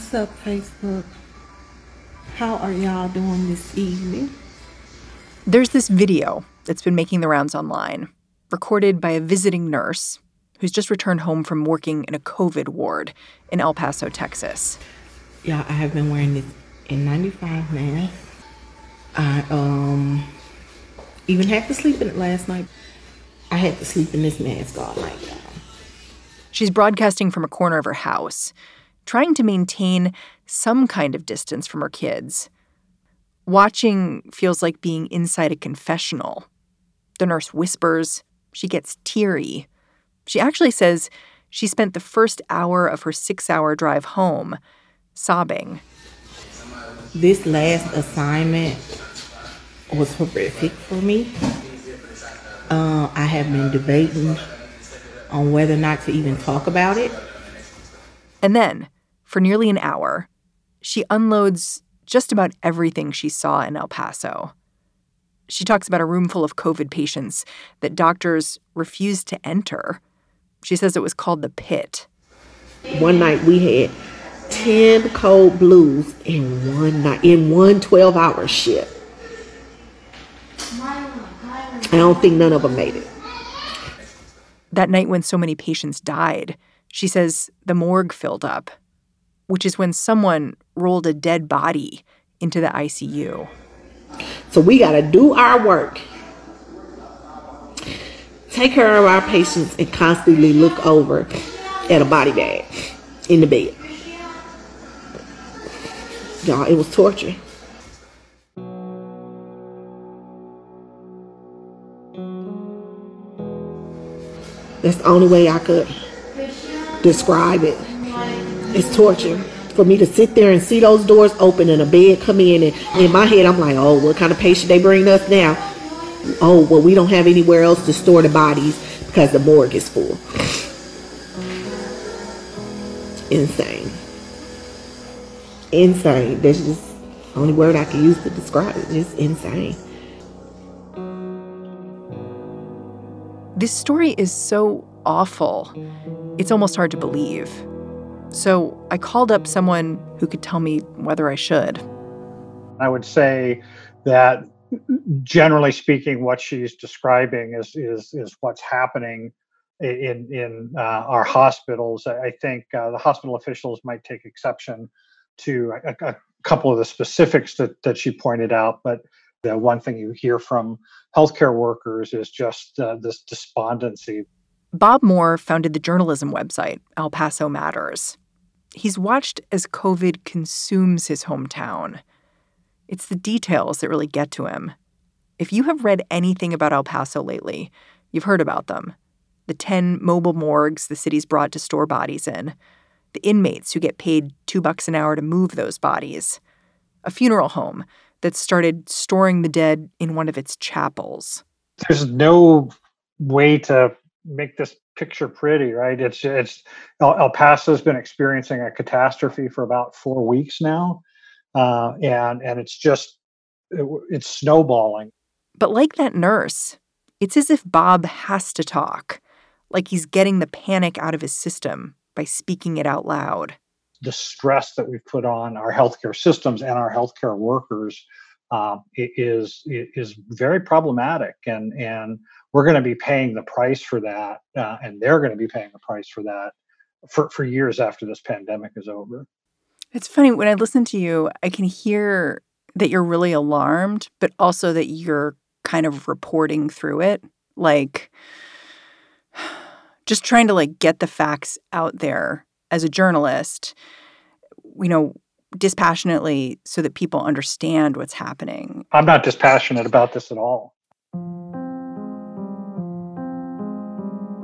What's up, Facebook? How are y'all doing this evening? There's this video that's been making the rounds online, recorded by a visiting nurse who's just returned home from working in a COVID ward in El Paso, Texas. Yeah, I have been wearing this N95 mask. I um even had to sleep in it last night. I had to sleep in this mask all night, y'all. She's broadcasting from a corner of her house, trying to maintain some kind of distance from her kids. Watching feels like being inside a confessional. The nurse whispers, she gets teary. She actually says she spent the first hour of her six hour drive home sobbing. This last assignment was horrific for me. Uh, I have been debating on whether or not to even talk about it. And then, for nearly an hour, she unloads just about everything she saw in El Paso. She talks about a room full of COVID patients that doctors refused to enter. She says it was called the pit. One night we had 10 code blues in one night, in one 12 hour shift. I don't think none of them made it. That night when so many patients died, she says the morgue filled up, which is when someone rolled a dead body into the ICU. So we got to do our work, take care of our patients, and constantly look over at a body bag in the bed. Y'all, it was torture. That's the only way I could describe it. It's torture for me to sit there and see those doors open and a bed come in and in my head I'm like, oh, what kind of patient they bring us now? Oh, well, we don't have anywhere else to store the bodies because the morgue is full. Insane. Insane. That's just the only word I can use to describe it. Just insane. This story is so awful, it's almost hard to believe. So I called up someone who could tell me whether I should. I would say that generally speaking, what she's describing is is is what's happening in in uh, our hospitals. I think uh, the hospital officials might take exception to a, a, couple of the specifics that that she pointed out, but the one thing you hear from healthcare workers is just uh, this despondency. Bob Moore founded the journalism website El Paso Matters. He's watched as COVID consumes his hometown. It's the details that really get to him. If you have read anything about El Paso lately, you've heard about them. The 10 mobile morgues the city's brought to store bodies in, the inmates who get paid two bucks an hour to move those bodies, a funeral home that started storing the dead in one of its chapels. There's no way to make this picture pretty, right? It's it's El, El Paso's been experiencing a catastrophe for about four weeks now, uh, and and it's just it, it's snowballing. But like that nurse, it's as if Bob has to talk, like he's getting the panic out of his system by speaking it out loud. The stress that we've put on our healthcare systems and our healthcare workers um, is is very problematic, and and we're going to be paying the price for that, uh, and they're going to be paying the price for that for for years after this pandemic is over. It's funny when I listen to you, I can hear that you're really alarmed, but also that you're kind of reporting through it, like just trying to like get the facts out there as a journalist. You know, dispassionately so that people understand what's happening. I'm not dispassionate about this at all.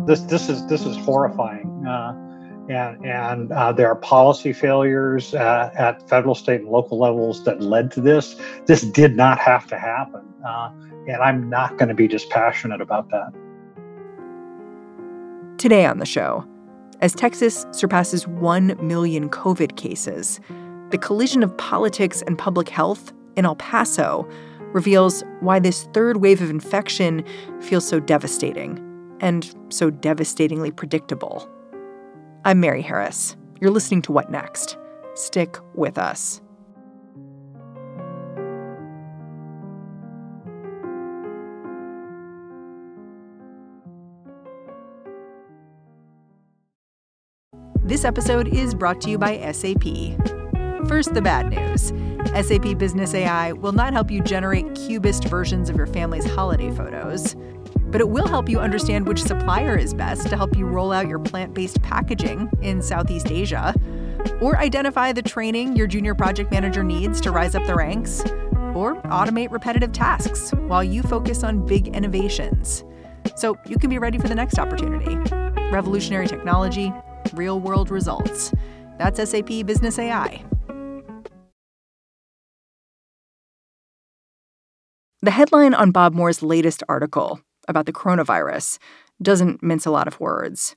This this is this is horrifying. Uh, and and uh, there are policy failures uh, at federal, state, and local levels that led to this. This did not have to happen, uh, and I'm not going to be dispassionate about that. Today on the show, as Texas surpasses 1 million COVID cases, the collision of politics and public health in El Paso reveals why this third wave of infection feels so devastating and so devastatingly predictable. I'm Mary Harris. You're listening to What Next? Stick with us. This episode is brought to you by SAP. First, the bad news SAP Business AI will not help you generate cubist versions of your family's holiday photos but it will help you understand which supplier is best to help you roll out your plant based packaging in Southeast Asia, or identify the training your junior project manager needs to rise up the ranks, or automate repetitive tasks while you focus on big innovations. So you can be ready for the next opportunity. Revolutionary technology, real world results. That's SAP Business AI. The headline on Bob Moore's latest article about the coronavirus doesn't mince a lot of words.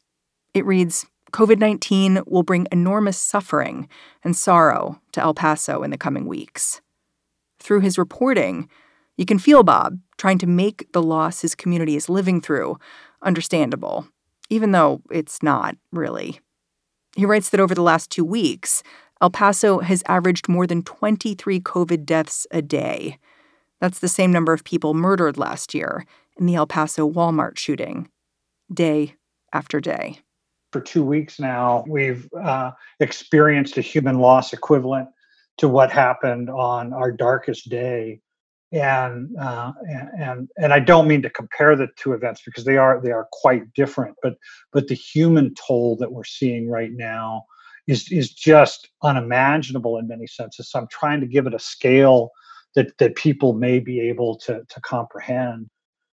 It reads COVID 19 will bring enormous suffering and sorrow to El Paso in the coming weeks. Through his reporting, you can feel Bob trying to make the loss his community is living through understandable, even though it's not really. He writes that over the last two weeks, El Paso has averaged more than 23 COVID deaths a day. That's the same number of people murdered last year in the El Paso Walmart shooting, day after day. For two weeks now, we've uh, experienced a human loss equivalent to what happened on our darkest day. And, uh, and and I don't mean to compare the two events because they are they are quite different. But but the human toll that we're seeing right now is is just unimaginable in many senses. So I'm trying to give it a scale that that people may be able to to comprehend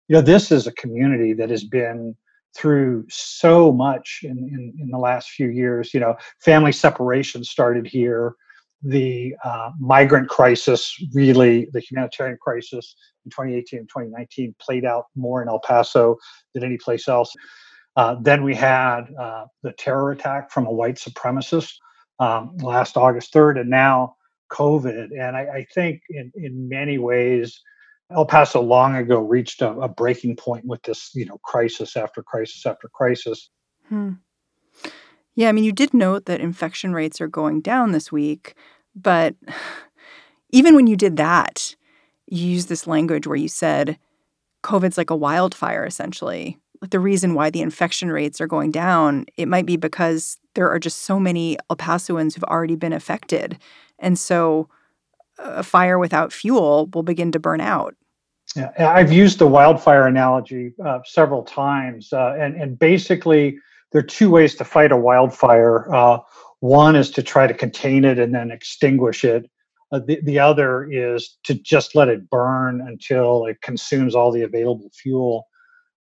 you know this is a community that has been through so much in, in, in the last few years. You know family separation started here. The uh, migrant crisis really the humanitarian crisis in 2018 and 2019 played out more in el paso than any place else. Uh, then we had uh, the terror attack from a white supremacist um, last august 3rd and now covid. And i, I think in, in many ways El Paso long ago reached a, a, breaking point with this, you know, crisis after crisis after crisis. Hmm. Yeah, I mean, you did note that infection rates are going down this week, but even when you did that, you used this language where you said COVID's like a wildfire, essentially. The reason why the infection rates are going down, it might be because there are just so many El Pasoans who've already been affected. And so a fire without fuel will begin to burn out. Yeah, I've used the wildfire analogy uh, several times, uh, and and basically there are two ways to fight a wildfire. Uh, one is to try to contain it and then extinguish it. Uh, the, the other is to just let it burn until it consumes all the available fuel.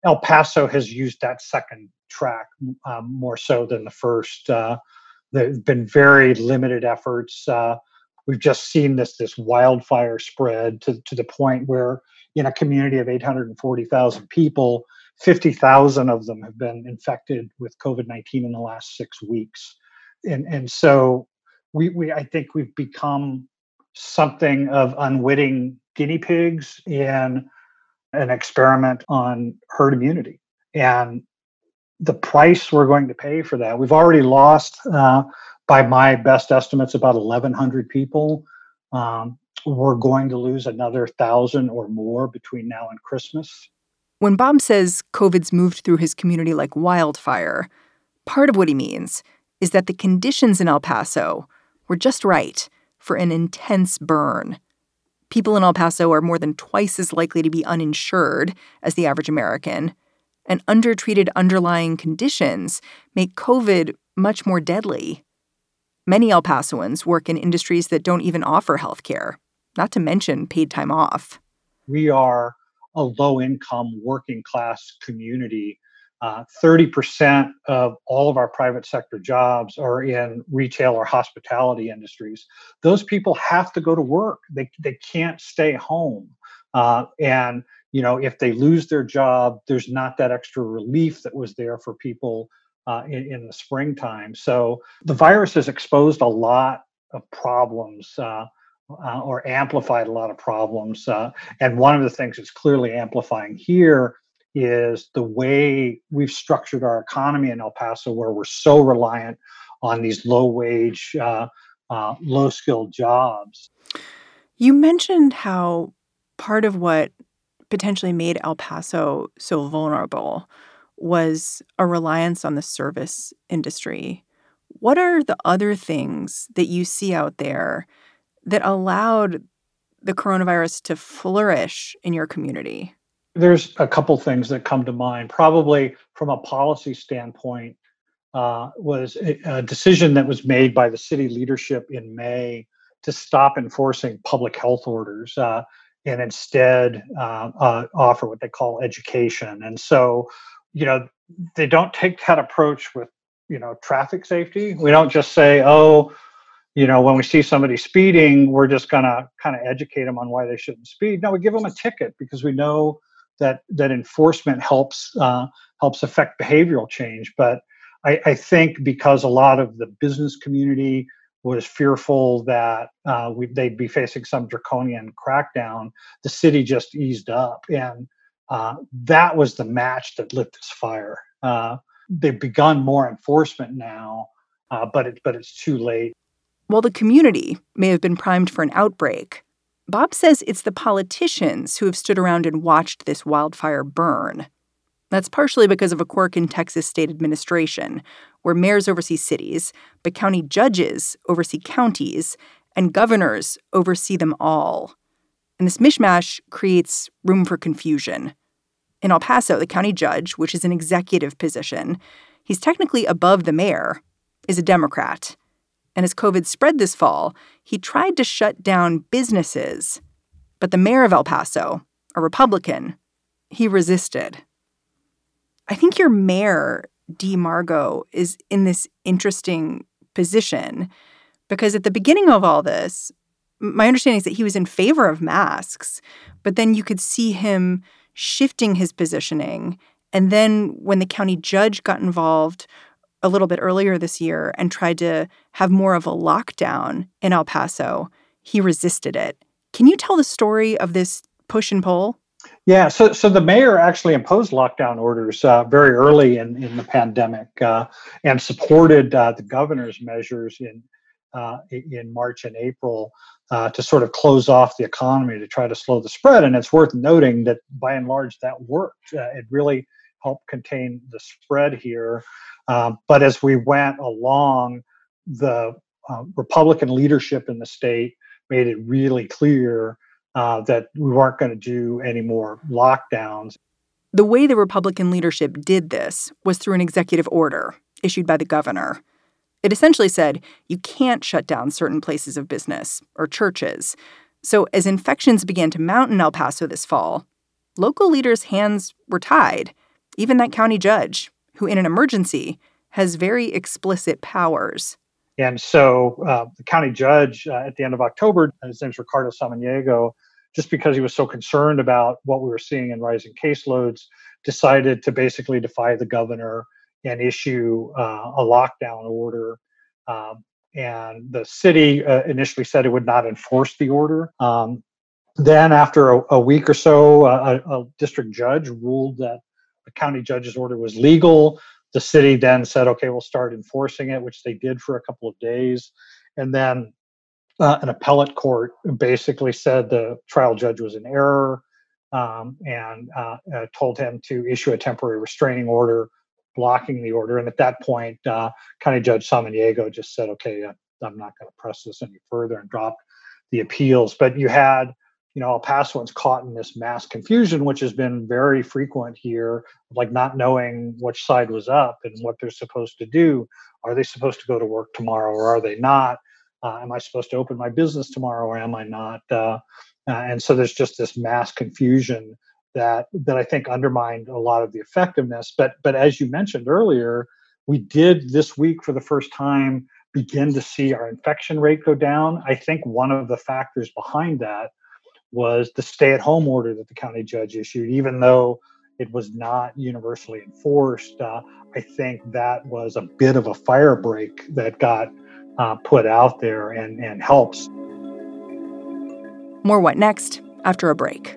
El Paso has used that second track um, more so than the first. Uh, there have been very limited efforts we've just seen this this wildfire spread to, to the point where in a community of 840,000 people, 50,000 of them have been infected with COVID-19 in the last six weeks. And, and so we, we, I think we've become something of unwitting guinea pigs in an experiment on herd immunity. And the price we're going to pay for that, we've already lost uh, by my best estimates, about 1,100 people. Um, we're going to lose another thousand or more between now and Christmas. When Bob says COVID's moved through his community like wildfire, part of what he means is that the conditions in El Paso were just right for an intense burn. People in El Paso are more than twice as likely to be uninsured as the average American, and undertreated underlying conditions make COVID much more deadly. Many El Pasoans work in industries that don't even offer health care, not to mention paid time off. We are a low income working class community uh, 30% of all of our private sector jobs are in retail or hospitality industries. Those people have to go to work. They, they can't stay home. Uh, and, you know, if they lose their job, there's not that extra relief that was there for people uh, in, in, the springtime. So the virus has exposed a lot of problems. Uh, uh, or amplified a lot of problems. Uh, and one of the things it's clearly amplifying here is the way we've structured our economy in El Paso, where we're so reliant on these low wage, uh, uh, low skilled jobs. You mentioned how part of what potentially made El Paso so vulnerable was a reliance on the service industry. What are the other things that you see out there that allowed the coronavirus to flourish in your community? there's a couple things that come to mind. Probably from a policy standpoint, uh, was a, a, decision that was made by the city leadership in May to stop enforcing public health orders uh, and instead uh, uh offer what they call education. And so, you know, they don't take that approach with you know traffic safety. We don't just say, oh. You know, when we see somebody speeding, we're just gonna kind of educate them on why they shouldn't speed. No, we give them a ticket because we know that that enforcement helps uh, helps affect behavioral change. But I, I, think because a lot of the business community was fearful that uh, we, they'd be facing some draconian crackdown, the city just eased up, and uh, that was the match that lit this fire. Uh, they've begun more enforcement now, uh, but it, but it's too late. While the community may have been primed for an outbreak, Bob says it's the politicians who have stood around and watched this wildfire burn. That's partially because of a quirk in Texas state administration, where mayors oversee cities, but county judges oversee counties, and governors oversee them all. And this mishmash creates room for confusion. In El Paso, the county judge, which is an executive position, he's technically above the mayor, is a Democrat. And as COVID spread this fall, he tried to shut down businesses. But the mayor of El Paso, a Republican, he resisted. I think your mayor, Dee Margo, is in this interesting position because at the beginning of all this, my understanding is that he was in favor of masks, but then you could see him shifting his positioning. And then when the county judge got involved a little bit earlier this year and tried to have more of a lockdown in El Paso, he resisted it. Can you tell the story of this push and pull? Yeah, so so the mayor actually imposed lockdown orders uh, very early in, in the pandemic uh, and supported uh, the governor's measures in uh, in March and April uh, to sort of close off the economy to try to slow the spread. And it's worth noting that by and large that worked. Uh, it really helped contain the spread here. Um, but as we went along, the uh, Republican leadership in the state made it really clear uh, that we weren't going to do any more lockdowns. The way the Republican leadership did this was through an executive order issued by the governor. It essentially said you can't shut down certain places of business or churches. So, as infections began to mount in El Paso this fall, local leaders' hands were tied, even that county judge who, in an emergency, has very explicit powers. And so uh, the county judge uh, at the end of October, his name's Ricardo Samaniego, just because he was so concerned about what we were seeing in rising caseloads, decided to basically defy the governor and issue uh, a lockdown order. Um, and the city uh, initially said it would not enforce the order. Um, then, after a, a, week or so, a, a district judge ruled that the county judge's order was legal. The city then said, okay, we'll start enforcing it, which they did for a couple of days. And then uh, an appellate court basically said the trial judge was in error um, and uh, uh, told him to issue a temporary restraining order blocking the order. And at that point, uh, County Judge Samaniego just said, okay, I'm not going to press this any further and dropped the appeals. But you had you know, El Pasoans caught in this mass confusion, which has been very frequent here, like not knowing which side was up and what they're supposed to do. Are they supposed to go to work tomorrow or are they not? Uh, am I supposed to open my business tomorrow or am I not? Uh, uh, and so there's just this mass confusion that that I think undermined a lot of the effectiveness. But but as you mentioned earlier, we did this week for the first time begin to see our infection rate go down. I think one of the factors behind that was the stay-at-home order that the county judge issued, even though it was not universally enforced. Uh, I think that was a bit of a fire break that got uh, put out there and, and helps. More What Next after a break.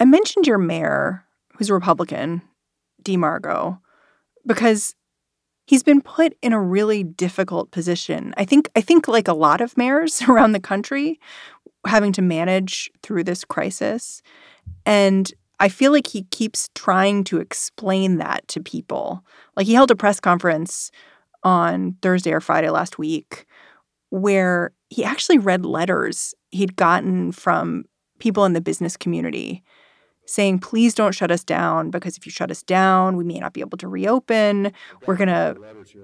I mentioned your mayor who's a Republican, Dee Margo, because he's been put in a really difficult position. I think I think like a lot of mayors around the country having to manage through this crisis. And I feel like he keeps trying to explain that to people. Like he held a press conference on Thursday or Friday last week where he actually read letters he'd gotten from people in the business community saying, please don't shut us down because if you shut us down, we may not be able to reopen. We're going to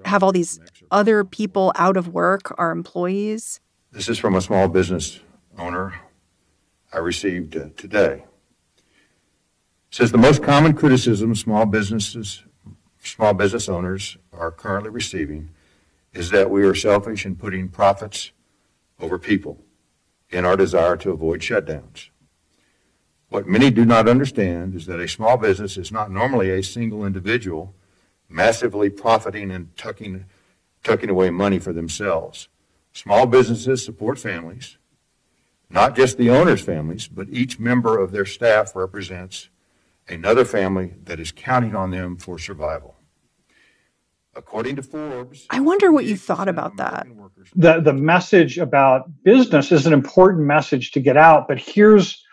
have all these other people out of work, our employees. This is from a small business owner I received uh, today. It says the most common criticism small businesses, small business owners are currently receiving is that we are selfish in putting profits over people in our desire to avoid shutdowns. What many do not understand is that a small business is not normally a single individual massively profiting and tucking, tucking away money for themselves. Small businesses support families, not just the owner's families, but each member of their staff represents another family that is counting on them for survival. According to Forbes, I wonder what you thought about that. The the message about business is an important message to get out, but here's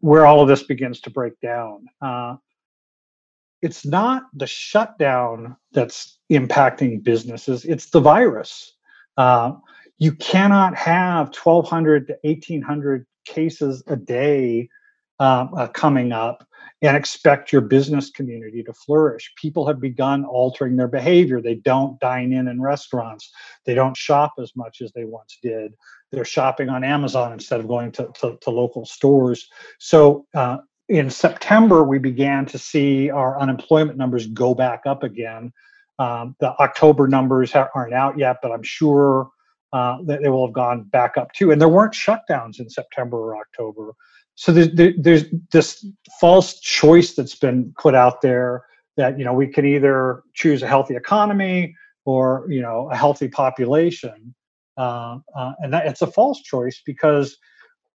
where all of this begins to break down. Uh, it's not the shutdown that's impacting businesses, it's the virus. Uh, you cannot have 1,200 to 1,800 cases a day um, uh, coming up and expect your business community to flourish. People have begun altering their behavior. They don't dine in in restaurants. They don't shop as much as they once did. They're shopping on Amazon instead of going to, to, to local stores. So uh, in September, we began to see our unemployment numbers go back up again. Um, the October numbers ha- aren't out yet, but I'm sure uh, that they will have gone back up too. And there weren't shutdowns in September or October. So there's, there's this false choice that's been put out there that you know we can either choose a healthy economy or you know a healthy population. Uh, uh, and that it's a false choice because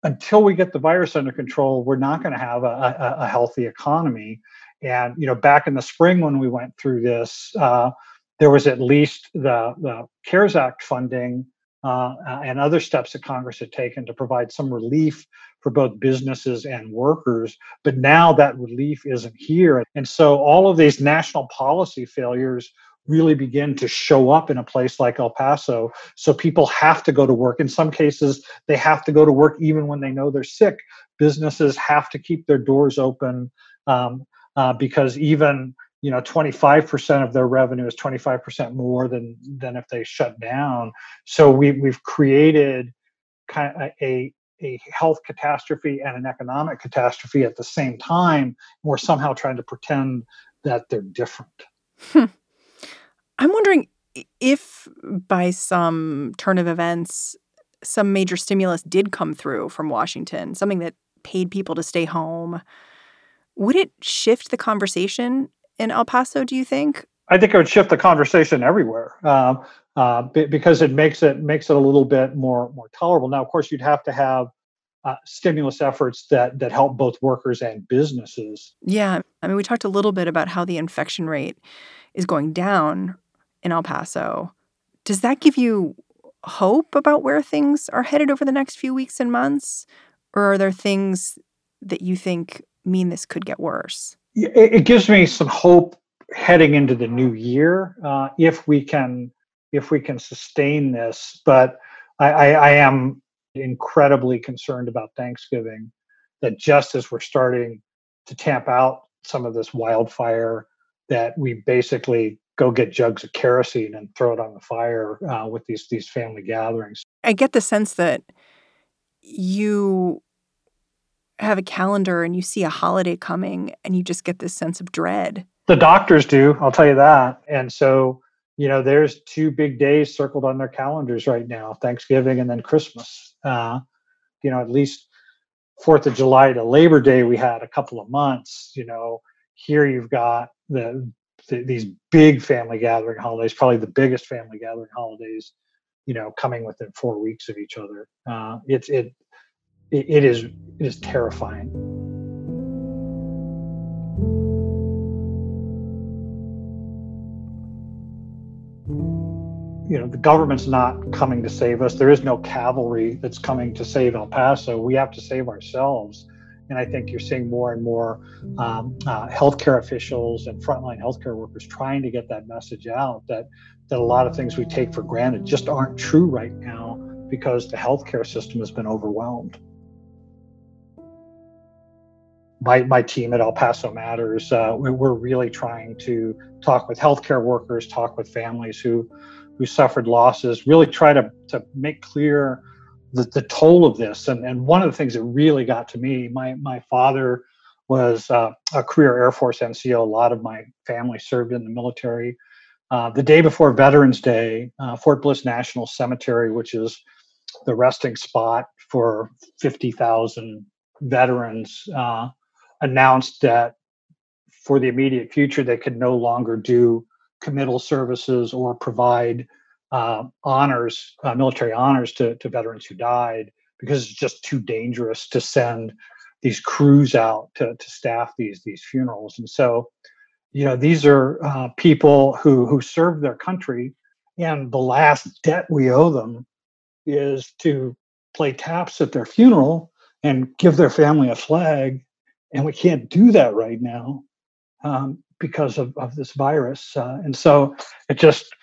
until we get the virus under control we're not going to have a, a, a, healthy economy. And you know back in the spring when we went through this uh, there was at least the, the cares act funding uh, and other steps that Congress had taken to provide some relief for both businesses and workers. But now that relief isn't here. And so all of these national policy failures really begin to show up in a place like El Paso. So people have to go to work. In some cases, they have to go to work even when they know they're sick. Businesses have to keep their doors open um, uh, because even you know 25% of their revenue is 25% more than than if they shut down so we we've created kind of a a health catastrophe and an economic catastrophe at the same time and we're somehow trying to pretend that they're different hmm. i'm wondering if by some turn of events some major stimulus did come through from washington something that paid people to stay home would it shift the conversation in El Paso, do you think? I think it would shift the conversation everywhere uh, uh, because it makes it makes it a little bit more more tolerable. Now, of course, you'd have to have uh, stimulus efforts that that help both workers and businesses. Yeah, I mean, we talked a little bit about how the infection rate is going down in El Paso. Does that give you hope about where things are headed over the next few weeks and months? Or are there things that you think mean this could get worse? It, gives me some hope heading into the new year uh, if we can if we can sustain this. But I, I, I am incredibly concerned about Thanksgiving. That just as we're starting to tamp out some of this wildfire, that we basically go get jugs of kerosene and throw it on the fire uh, with these these family gatherings. I get the sense that you have a calendar and you see a holiday coming and you just get this sense of dread. The doctors do, I'll tell you that. And so, you know, there's two big days circled on their calendars right now Thanksgiving and then Christmas. Uh, you know, at least Fourth of July to Labor Day, we had a couple of months. You know, here you've got the, the these big family gathering holidays, probably the biggest family gathering holidays. You know, coming within four weeks of each other. Uh, it's it it, it is it is terrifying. You know, the government's not coming to save us. There is no cavalry that's coming to save El Paso. We have to save ourselves. And I think you're seeing more and more um, uh, healthcare officials and frontline healthcare workers trying to get that message out that that a lot of things we take for granted just aren't true right now because the healthcare system has been overwhelmed my, my team at El Paso Matters, uh, we're really trying to talk with healthcare workers, talk with families who who suffered losses, really try to, to make clear the, the toll of this. And, and one of the things that really got to me, my, my father was uh, a career Air Force NCO. A lot of my family served in the military. Uh, the day before Veterans Day, uh, Fort Bliss National Cemetery, which is the resting spot for 50,000 veterans, uh, announced that for the immediate future, they could no longer do committal services or provide uh, honors, uh, military honors to, to veterans who died because it's just too dangerous to send these crews out to, to staff these these funerals. And so, you know, these are uh, people who who served their country, and the last debt we owe them is to play taps at their funeral and give their family a flag and we can't do that right now um, because of, of this virus. Uh, and so it just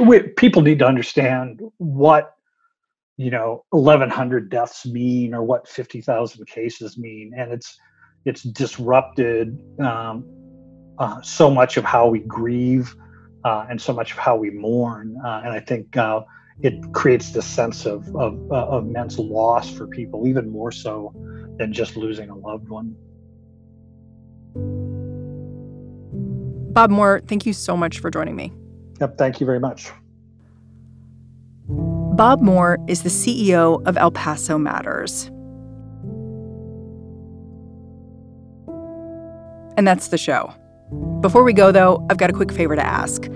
we, people need to understand what you know 1100 deaths mean or what 50,000 cases mean and it's it's disrupted um, uh, so much of how we grieve uh, and so much of how we mourn uh, and I think uh, it creates this sense of, of, uh, of immense loss for people even more so than just losing a loved one. Bob Moore, thank you so much for joining me. Yep, thank you very much. Bob Moore is the CEO of El Paso Matters. And that's the show. Before we go, though, I've got a quick favor to ask.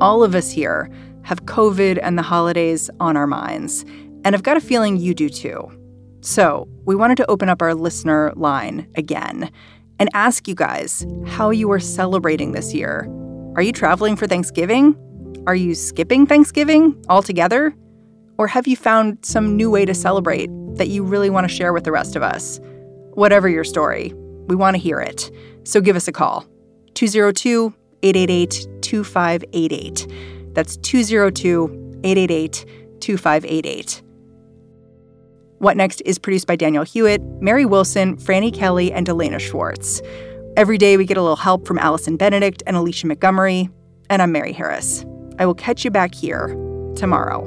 All of us here have COVID and the holidays on our minds, and I've got a feeling you do too. So we wanted to open up our listener line again and ask you guys how you are celebrating this year. Are you traveling for Thanksgiving? Are you skipping Thanksgiving altogether? Or have you found some new way to celebrate that you really want to share with the rest of us? Whatever your story, we want to hear it. So give us a call 202 888 2588. That's 202 888 2588. What Next is produced by Daniel Hewitt, Mary Wilson, Franny Kelly, and Elena Schwartz. Every day we get a little help from Allison Benedikt and Alicia Montgomery. And I'm Mary Harris. I will catch you back here tomorrow.